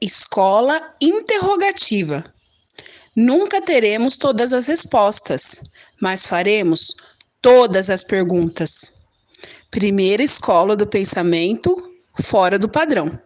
Escola interrogativa. Nunca teremos todas as respostas, mas faremos todas as perguntas. Primeira escola do pensamento fora do padrão.